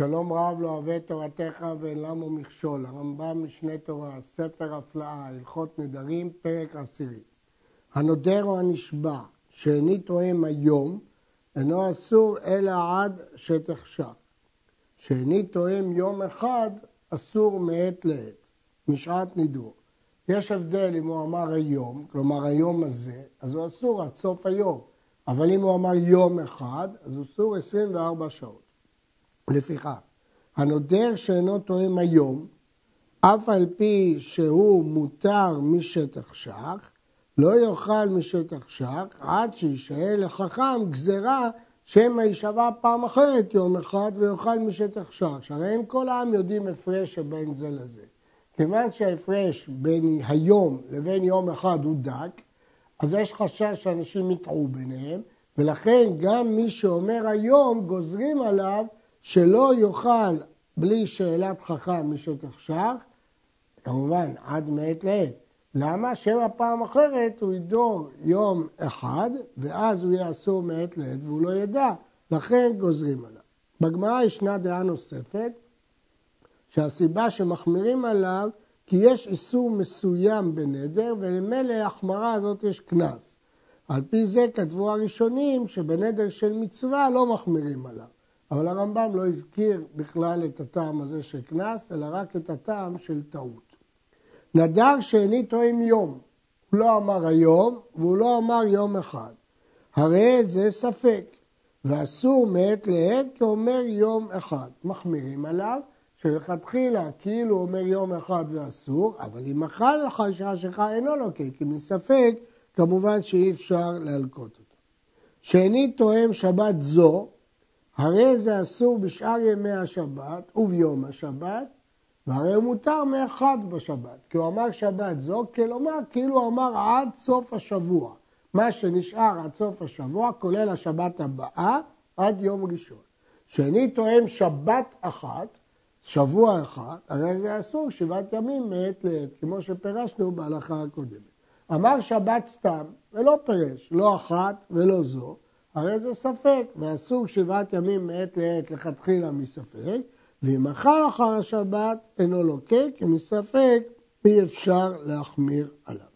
שלום רב לא אוהב תורתך ואין למו מכשול. הרמב"ם משנה תורה, ספר הפלאה, הלכות נדרים, פרק עשירי. הנודר או הנשבע שאיני תואם היום, אינו אסור אלא עד שתחשק. שאיני תואם יום אחד, אסור מעת לעת, משעת נידור. יש הבדל אם הוא אמר היום, כלומר היום הזה, אז הוא אסור עד סוף היום. אבל אם הוא אמר יום אחד, אז הוא אסור 24 שעות. לפיכך, הנודר שאינו תואם היום, אף על פי שהוא מותר משטח שח, לא יאכל משטח שח עד שישאל לחכם גזרה שמא יישבע פעם אחרת יום אחד ויאכל משטח שח. שהרי אין כל העם יודעים הפרש שבין זה לזה. כיוון שההפרש בין היום לבין יום אחד הוא דק, אז יש חשש שאנשים יטעו ביניהם, ולכן גם מי שאומר היום גוזרים עליו שלא יאכל בלי שאלת חכם משטח שח, כמובן עד מעת לעת. למה? שמא פעם אחרת הוא ידור יום אחד, ואז הוא אסור מעת לעת והוא לא ידע, לכן גוזרים עליו. בגמרא ישנה דעה נוספת, שהסיבה שמחמירים עליו, כי יש איסור מסוים בנדר, ולמילא ההחמרה הזאת יש קנס. על פי זה כתבו הראשונים שבנדר של מצווה לא מחמירים עליו. אבל הרמב"ם לא הזכיר בכלל את הטעם הזה של קנס, אלא רק את הטעם של טעות. נדר שאיני תואם יום, הוא לא אמר היום והוא לא אמר יום אחד. הרי זה ספק, ואסור מעת לעת כאומר יום אחד. מחמירים עליו שלכתחילה כאילו אומר יום אחד ואסור, אבל אם אכל החשש שלך אינו לוקה, כי מספק כמובן שאי אפשר להלקות אותו. שאיני תואם שבת זו, הרי זה אסור בשאר ימי השבת וביום השבת, והרי הוא מותר מאחד בשבת, כי הוא אמר שבת זו, כלומר כאילו הוא אמר עד סוף השבוע. מה שנשאר עד סוף השבוע, כולל השבת הבאה, עד יום ראשון. שאיני תואם שבת אחת, שבוע אחד, הרי זה אסור שבעת ימים מעת לעת, כמו שפירשנו בהלכה הקודמת. אמר שבת סתם, ולא פירש, לא אחת ולא זו, הרי זה ספק, ואסור שבעת ימים מעת לעת לכתחילה מספק, ואם אכל אחר השבת אינו לוקה, כי מספק אי אפשר להחמיר עליו.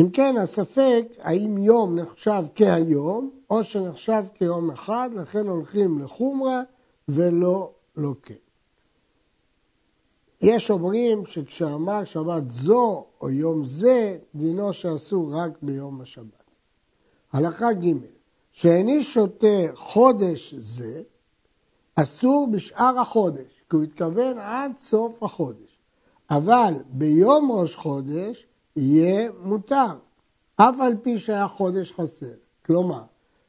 אם כן, הספק האם יום נחשב כהיום, או שנחשב כיום אחד, לכן הולכים לחומרה ולא לוקה. יש אומרים שכשאמר שבת זו או יום זה, דינו שאסור רק ביום השבת. הלכה ג' שאיני שותה חודש זה, אסור בשאר החודש, כי הוא התכוון עד סוף החודש. אבל ביום ראש חודש יהיה מותר, אף על פי שהיה חודש חסר. כלומר,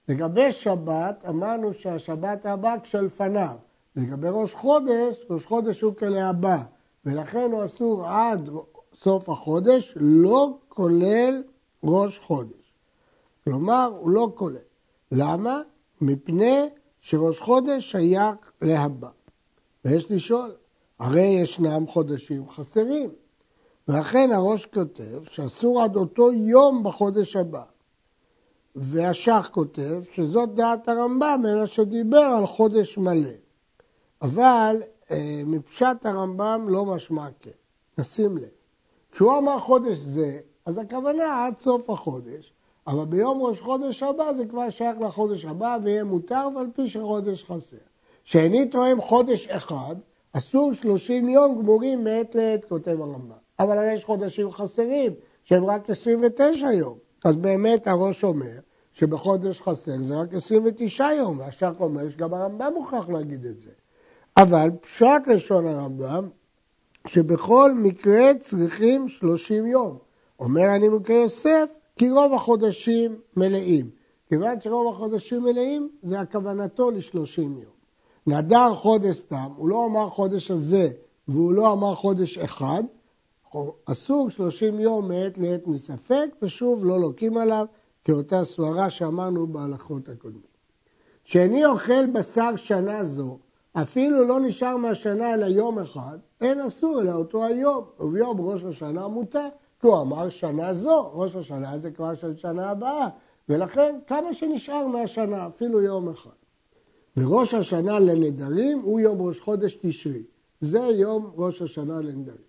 לגבי שבת, אמרנו שהשבת הבא כשלפניו. לגבי ראש חודש, ראש חודש הוא כלהבא, ולכן הוא אסור עד סוף החודש, לא כולל ראש חודש. כלומר, הוא לא כולל. למה? מפני שראש חודש שייך להבא. ויש לשאול, הרי ישנם חודשים חסרים. ואכן הראש כותב שאסור עד אותו יום בחודש הבא. והשח כותב שזאת דעת הרמב"ם, אלא שדיבר על חודש מלא. אבל אה, מפשט הרמב"ם לא משמע כן. נשים לב. כשהוא אמר חודש זה, אז הכוונה עד סוף החודש, אבל ביום ראש חודש הבא זה כבר שייך לחודש הבא ויהיה מותר ועל פי שחודש חסר. שאיני תואם חודש אחד, אסור שלושים יום גמורים מעת לעת, כותב הרמב"ם. אבל הרי יש חודשים חסרים, שהם רק 29 יום. אז באמת הראש אומר שבחודש חסר זה רק 29 יום, והשח אומר שגם הרמב"ם מוכרח להגיד את זה. אבל פשט לשון הרמב"ם, שבכל מקרה צריכים 30 יום. אומר אני מקרה יוסף, כי רוב החודשים מלאים. כיוון שרוב החודשים מלאים, זה הכוונתו ל-30 יום. נדר חודש סתם, הוא לא אמר חודש הזה, והוא לא אמר חודש אחד, אסור 30 יום מעת לעת מספק, ושוב לא לוקים עליו, כאותה סברה שאמרנו בהלכות הקודמות. שאיני אוכל בשר שנה זו, אפילו לא נשאר מהשנה אלא יום אחד, אין אסור אלא אותו היום, וביום ראש השנה מותר. הוא אמר שנה זו, ראש השנה זה כבר של שנה הבאה, ולכן כמה שנשאר מהשנה, אפילו יום אחד. וראש השנה לנדרים הוא יום ראש חודש תשרי. זה יום ראש השנה לנדרים.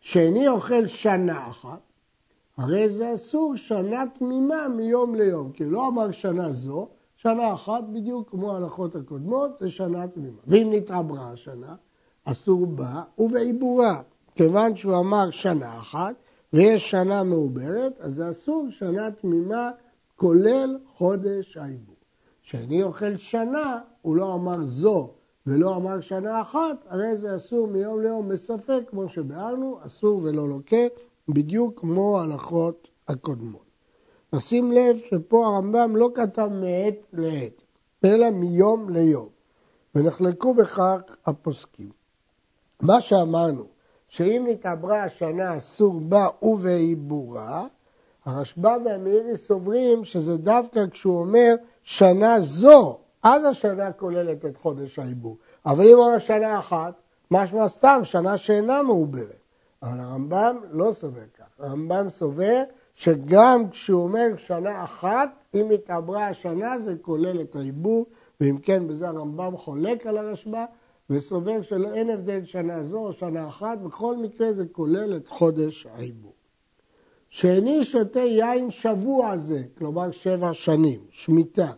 שאיני אוכל שנה אחת, הרי זה אסור שנה תמימה מיום ליום, כי לא אמר שנה זו, שנה אחת בדיוק כמו ההלכות הקודמות, זה שנה תמימה. ואם נתעברה השנה, אסור בה ובעיבורה. כיוון שהוא אמר שנה אחת, ויש שנה מעוברת, אז זה אסור שנה תמימה, כולל חודש העיבור. כשאני אוכל שנה, הוא לא אמר זו ולא אמר שנה אחת, הרי זה אסור מיום ליום בספק, כמו שביארנו, אסור ולא לוקה, בדיוק כמו ההלכות הקודמות. נשים לב שפה הרמב"ם לא כתב מעת לעת, אלא מיום ליום, ונחלקו בכך הפוסקים. מה שאמרנו, שאם נתעברה השנה אסור בה ובעיבורה, הרשב"א והמאירי סוברים שזה דווקא כשהוא אומר שנה זו, אז השנה כוללת את חודש העיבור. אבל אם אומר שנה אחת, משמע סתם שנה שאינה מעוברת. אבל הרמב"ם לא סובר כך. הרמב"ם סובר שגם כשהוא אומר שנה אחת, אם התעברה השנה זה כולל את העיבור, ואם כן בזה הרמב"ם חולק על הרשב"א, וסובר שאין הבדל שנה זו או שנה אחת, בכל מקרה זה כולל את חודש העיבור. שאיני שותה יין שבוע זה, כלומר שבע שנים, שמיטה.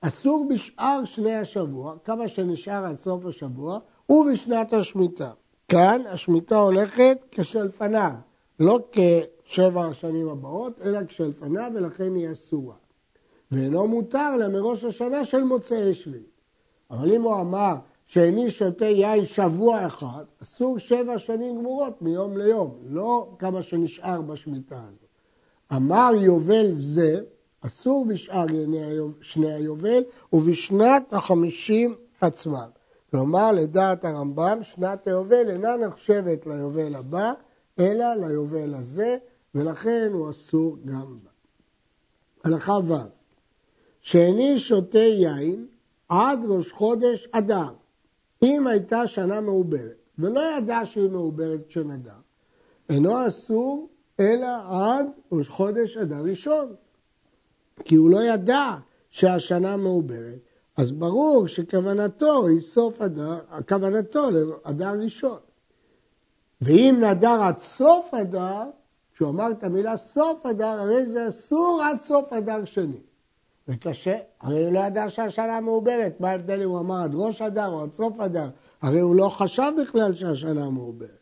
אסור בשאר שני השבוע, כמה שנשאר עד סוף השבוע, ובשנת השמיטה. כאן השמיטה הולכת כשלפניו, לא כשבע השנים הבאות, אלא כשלפניו, ולכן היא אסורה. ואינו מותר לה מראש השנה של מוצאי שביעי. אבל אם הוא אמר שאיני שותה יין שבוע אחד, אסור שבע שנים גמורות מיום ליום, לא כמה שנשאר בשמיטה הזאת. אמר יובל זה, אסור בשאר שני היובל ובשנת החמישים עצמם. כלומר, לדעת הרמב"ם, שנת היובל אינה נחשבת ליובל הבא, אלא ליובל הזה, ולכן הוא אסור גם בה. הלכה ו' שאיני שותה יין עד ראש חודש אדר, אם הייתה שנה מעוברת, ולא ידע שהיא מעוברת כשנדע, אינו אסור אלא עד ראש חודש אדר ראשון. כי הוא לא ידע שהשנה מעוברת, אז ברור שכוונתו היא סוף אדר, כוונתו לאדר ראשון. ואם נדר עד סוף אדר, כשהוא אמר את המילה סוף אדר, הרי זה אסור עד סוף אדר שני. וקשה, הרי הוא לא ידע שהשנה מעוברת, מה ההבדל אם הוא אמר עד ראש אדר או עד סוף אדר? הרי הוא לא חשב בכלל שהשנה מעוברת.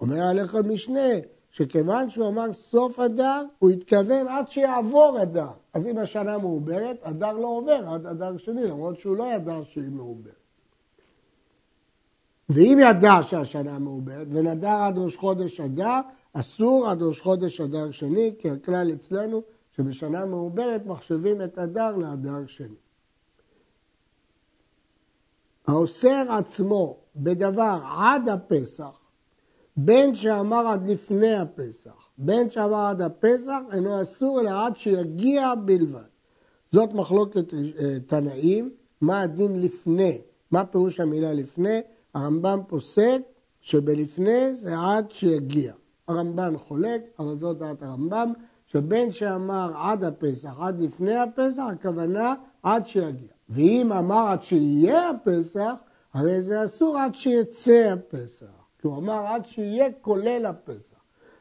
אומר עליך משנה, שכיוון שהוא אמר סוף אדר, הוא התכוון עד שיעבור אדר. אז אם השנה מעוברת, אדר לא עובר עד אדר שני, למרות שהוא לא ידע שהיא מעוברת. ואם ידע שהשנה מעוברת ונדר עד ראש חודש אדר, אסור עד ראש חודש אדר שני, כי הכלל אצלנו שבשנה מעוברת מחשבים את אדר לאדר שני. האוסר עצמו בדבר עד הפסח, בין שאמר עד לפני הפסח, בין שאמר עד הפסח, אינו אסור אלא עד שיגיע בלבד. זאת מחלוקת אה, תנאים, מה הדין לפני, מה פירוש המילה לפני? הרמב"ם פוסק שבלפני זה עד שיגיע. הרמב"ן חולק, אבל זאת דעת הרמב"ם, שבין שאמר עד הפסח, עד לפני הפסח, הכוונה עד שיגיע. ואם אמר עד שיהיה הפסח, הרי זה אסור עד שיצא הפסח. כי הוא אמר עד שיהיה כולל הפסח.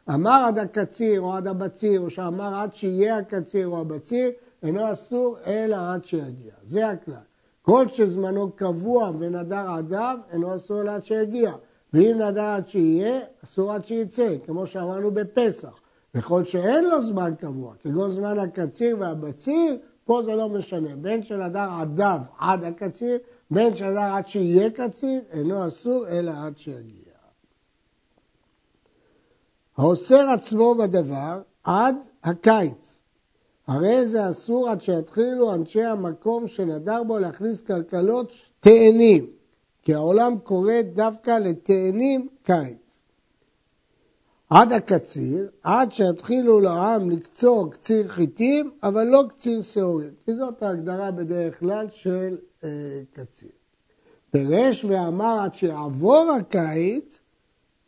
אמר עד הקציר או עד הבציר, או שאמר עד שיהיה הקציר או הבציר, אינו אסור אלא עד שיגיע. זה הכלל. כל שזמנו קבוע ונדר עדיו, אינו אסור אלא עד שיגיע. ואם נדר עד שיהיה, אסור עד שיצא, כמו שאמרנו בפסח. וכל שאין לו זמן קבוע, כגון זמן הקציר והבציר, פה זה לא משנה. בין שנדר עדיו עד הקציר, בין שנדר עד שיהיה קציר, אינו אסור אלא עד שיגיע. האוסר עצמו בדבר עד הקיץ. הרי זה אסור עד שיתחילו אנשי המקום שנדר בו להכניס כלכלות תאנים, כי העולם קורא דווקא לתאנים קיץ. עד הקציר, עד שיתחילו לעם לקצור קציר חיטים, אבל לא קציר שעורים, כי זאת ההגדרה בדרך כלל של אה, קציר. פירש ואמר עד שיעבור הקיץ,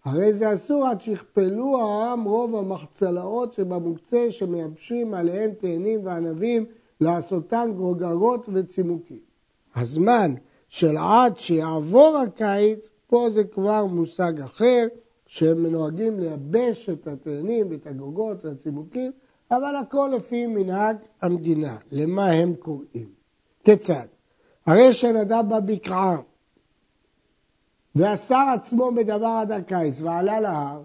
הרי זה אסור עד שיכפלו העם רוב המחצלאות שבמוקצה שמייבשים עליהם תאנים וענבים לעשותן גרוגרות וצימוקים. הזמן של עד שיעבור הקיץ, פה זה כבר מושג אחר, שהם נוהגים לייבש את התאנים ואת הגוגות והצימוקים, אבל הכל לפי מנהג המדינה, למה הם קוראים. כיצד? הרי שנדב בבקעה ואסר עצמו בדבר עד הקיץ ועלה להר,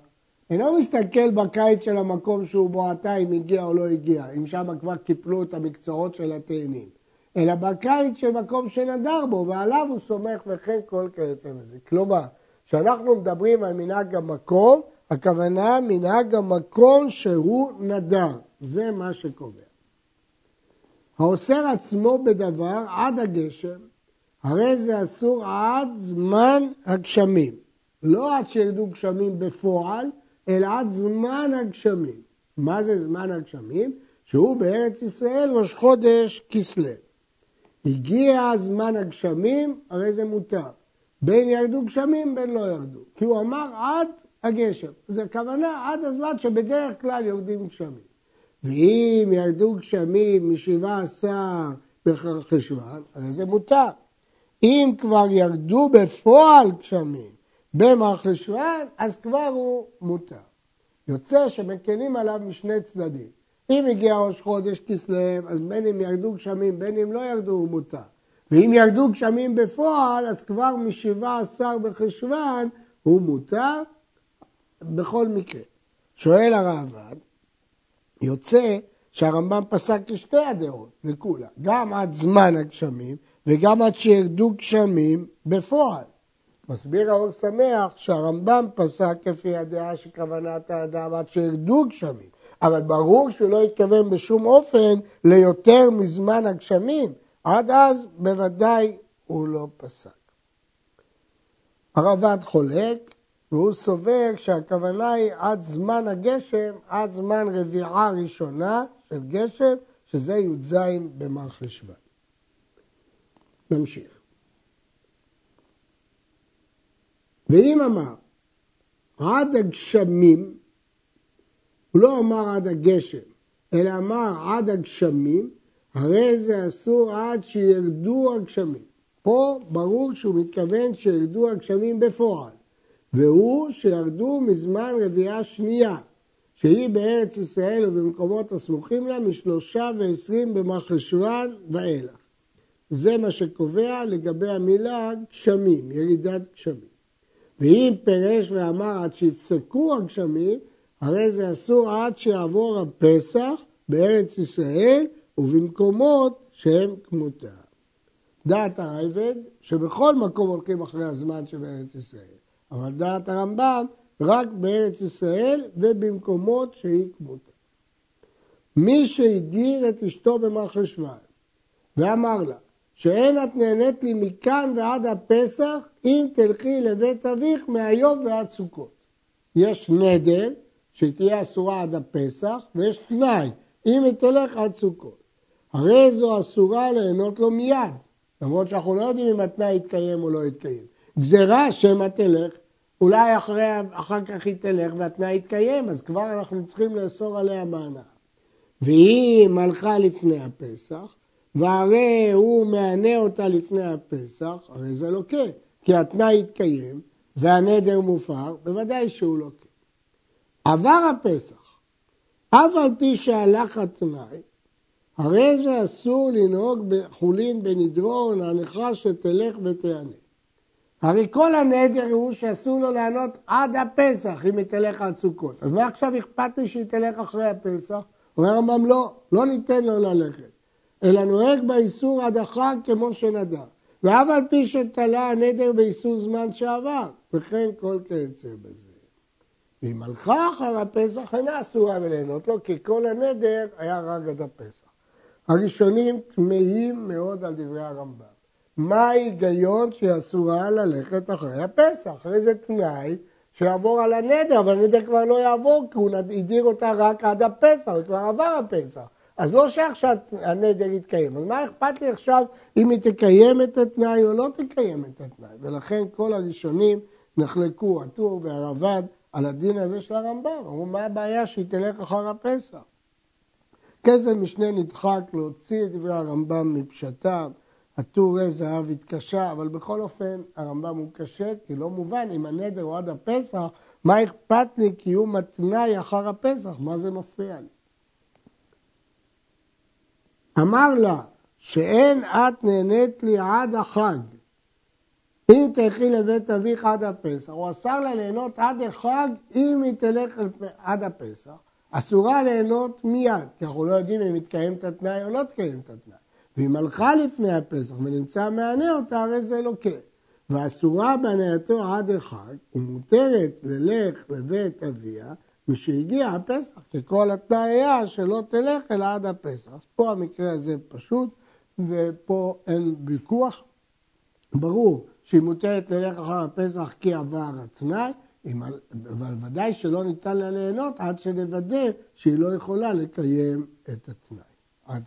אינו מסתכל בקיץ של המקום שהוא בו עתה אם הגיע או לא הגיע, אם שם כבר קיפלו את המקצועות של התאנים, אלא בקיץ של מקום שנדר בו ועליו הוא סומך וכן כל כיוצא בזה. כלומר, כשאנחנו מדברים על מנהג המקום, הכוונה מנהג המקום שהוא נדר, זה מה שקובע. האוסר עצמו בדבר עד הגשם, הרי זה אסור עד זמן הגשמים. לא עד שירדו גשמים בפועל, אלא עד זמן הגשמים. מה זה זמן הגשמים? שהוא בארץ ישראל ראש חודש כסלו. הגיע זמן הגשמים, הרי זה מותר. בין ירדו גשמים, בין לא ירדו. כי הוא אמר עד הגשם. זה הכוונה עד הזמן שבדרך כלל יורדים גשמים. ואם ירדו גשמים משבעה עשר בחשוון, הרי זה מותר. אם כבר ירדו בפועל גשמים במרחשוון, אז כבר הוא מותר. יוצא שמקלים עליו משני צדדים. אם הגיע ראש חודש כסלו, אז בין אם ירדו גשמים, בין אם לא ירדו, הוא מותר. ואם ירדו גשמים בפועל, אז כבר משבעה עשר בחשוון הוא מותר בכל מקרה. שואל הרעב"ד, יוצא שהרמב"ם פסק לשתי הדעות, לכולה, גם עד זמן הגשמים וגם עד שירדו גשמים בפועל. מסביר האור שמח שהרמב"ם פסק כפי הדעה שכוונת האדם עד שירדו גשמים, אבל ברור שהוא לא התכוון בשום אופן ליותר מזמן הגשמים, עד אז בוודאי הוא לא פסק. הרב"ד חולק והוא סובר שהכוונה היא עד זמן הגשם, עד זמן רביעה ראשונה של גשם, שזה י"ז במרחשוון. נמשיך. ואם אמר עד הגשמים, הוא לא אמר עד הגשם, אלא אמר עד הגשמים, הרי זה אסור עד שירדו הגשמים. פה ברור שהוא מתכוון שירדו הגשמים בפועל, והוא שירדו מזמן רביעה שנייה, שהיא בארץ ישראל ובמקומות הסמוכים לה משלושה ועשרים במחשוון ואילך. זה מה שקובע לגבי המילה גשמים, ירידת גשמים. ואם פירש ואמר עד שיפסקו הגשמים, הרי זה אסור עד שיעבור הפסח בארץ ישראל ובמקומות שהם כמותה. דעת הרייבד, שבכל מקום הולכים אחרי הזמן שבארץ ישראל, אבל דעת הרמב"ם, רק בארץ ישראל ובמקומות שהיא כמותה. מי שהדיר את אשתו במרחשוון ואמר לה, שאין את נהנית לי מכאן ועד הפסח, אם תלכי לבית אביך מהיום ועד סוכות. יש נדר, שתהיה אסורה עד הפסח, ויש תנאי, אם היא תלך עד סוכות. הרי זו אסורה ליהנות לו מיד, למרות שאנחנו לא יודעים אם התנאי יתקיים או לא יתקיים. גזירה שמא תלך, אולי אחרי, אחר כך היא תלך והתנאי יתקיים, אז כבר אנחנו צריכים לאסור עליה בהנאה. ואם הלכה לפני הפסח, והרי הוא מענה אותה לפני הפסח, הרי זה לא כן, כי התנאי יתקיים והנדר מופר, בוודאי שהוא לא כן. עבר הפסח, אף על פי שהלך התנאי, הרי זה אסור לנהוג בחולין בנדרון, הנכרה שתלך ותענה. הרי כל הנדר הוא שאסור לו לענות עד הפסח אם היא תלך עד סוכות. אז מה עכשיו אכפת לי שהיא תלך אחרי הפסח? אומר הרמב"ם לא, לא ניתן לו ללכת. אלא נוהג באיסור עד החג כמו שנדע. ואף על פי שתלה הנדר באיסור זמן שעבר, וכן כל כיוצא בזה. ואם הלכה אחר הפסח אינה אסורה מליהנות לו, כי כל הנדר היה רק עד הפסח. הראשונים תמהים מאוד על דברי הרמב"ם. מה ההיגיון שהיא אסורה ללכת אחרי הפסח? הרי זה תנאי שיעבור על הנדר, אבל הנדר כבר לא יעבור, כי הוא הדיר אותה רק עד הפסח, הוא כבר עבר הפסח. אז לא שעכשיו הנדר יתקיים, אז מה אכפת לי עכשיו אם היא תקיים את התנאי או לא תקיים את התנאי? ולכן כל הראשונים נחלקו, הטור והרב"ד, על הדין הזה של הרמב"ם. אמרו, מה הבעיה שהיא תלך אחר הפסח? כסף משנה נדחק להוציא את דברי הרמב"ם מפשטם. הטורי זהב התקשה, אבל בכל אופן הרמב"ם הוא קשה, כי לא מובן אם הנדר הוא עד הפסח, מה אכפת לי קיום התנאי אחר הפסח? מה זה מפריע לי? אמר לה, שאין את נהנית לי עד החג. אם תלכי לבית אביך עד הפסח, הוא אסר לה ליהנות עד החג אם היא תלך עד הפסח. אסורה ליהנות מיד, כי אנחנו לא יודעים אם מתקיים את התנאי או לא תקיים את התנאי. ואם הלכה לפני הפסח ונמצא מענה אותה, הרי זה לוקה. ואסורה בהנאתו עד החג, ומותרת ללך לבית אביה, משהגיע הפסח, כי כל התנאי היה שלא תלך אלא עד הפסח. אז פה המקרה הזה פשוט, ופה אין ויכוח. ברור שהיא מותרת ללך אחר הפסח כי עבר התנאי, אבל ודאי שלא ניתן לה ליהנות עד שנוודא שהיא לא יכולה לקיים את התנאי. עד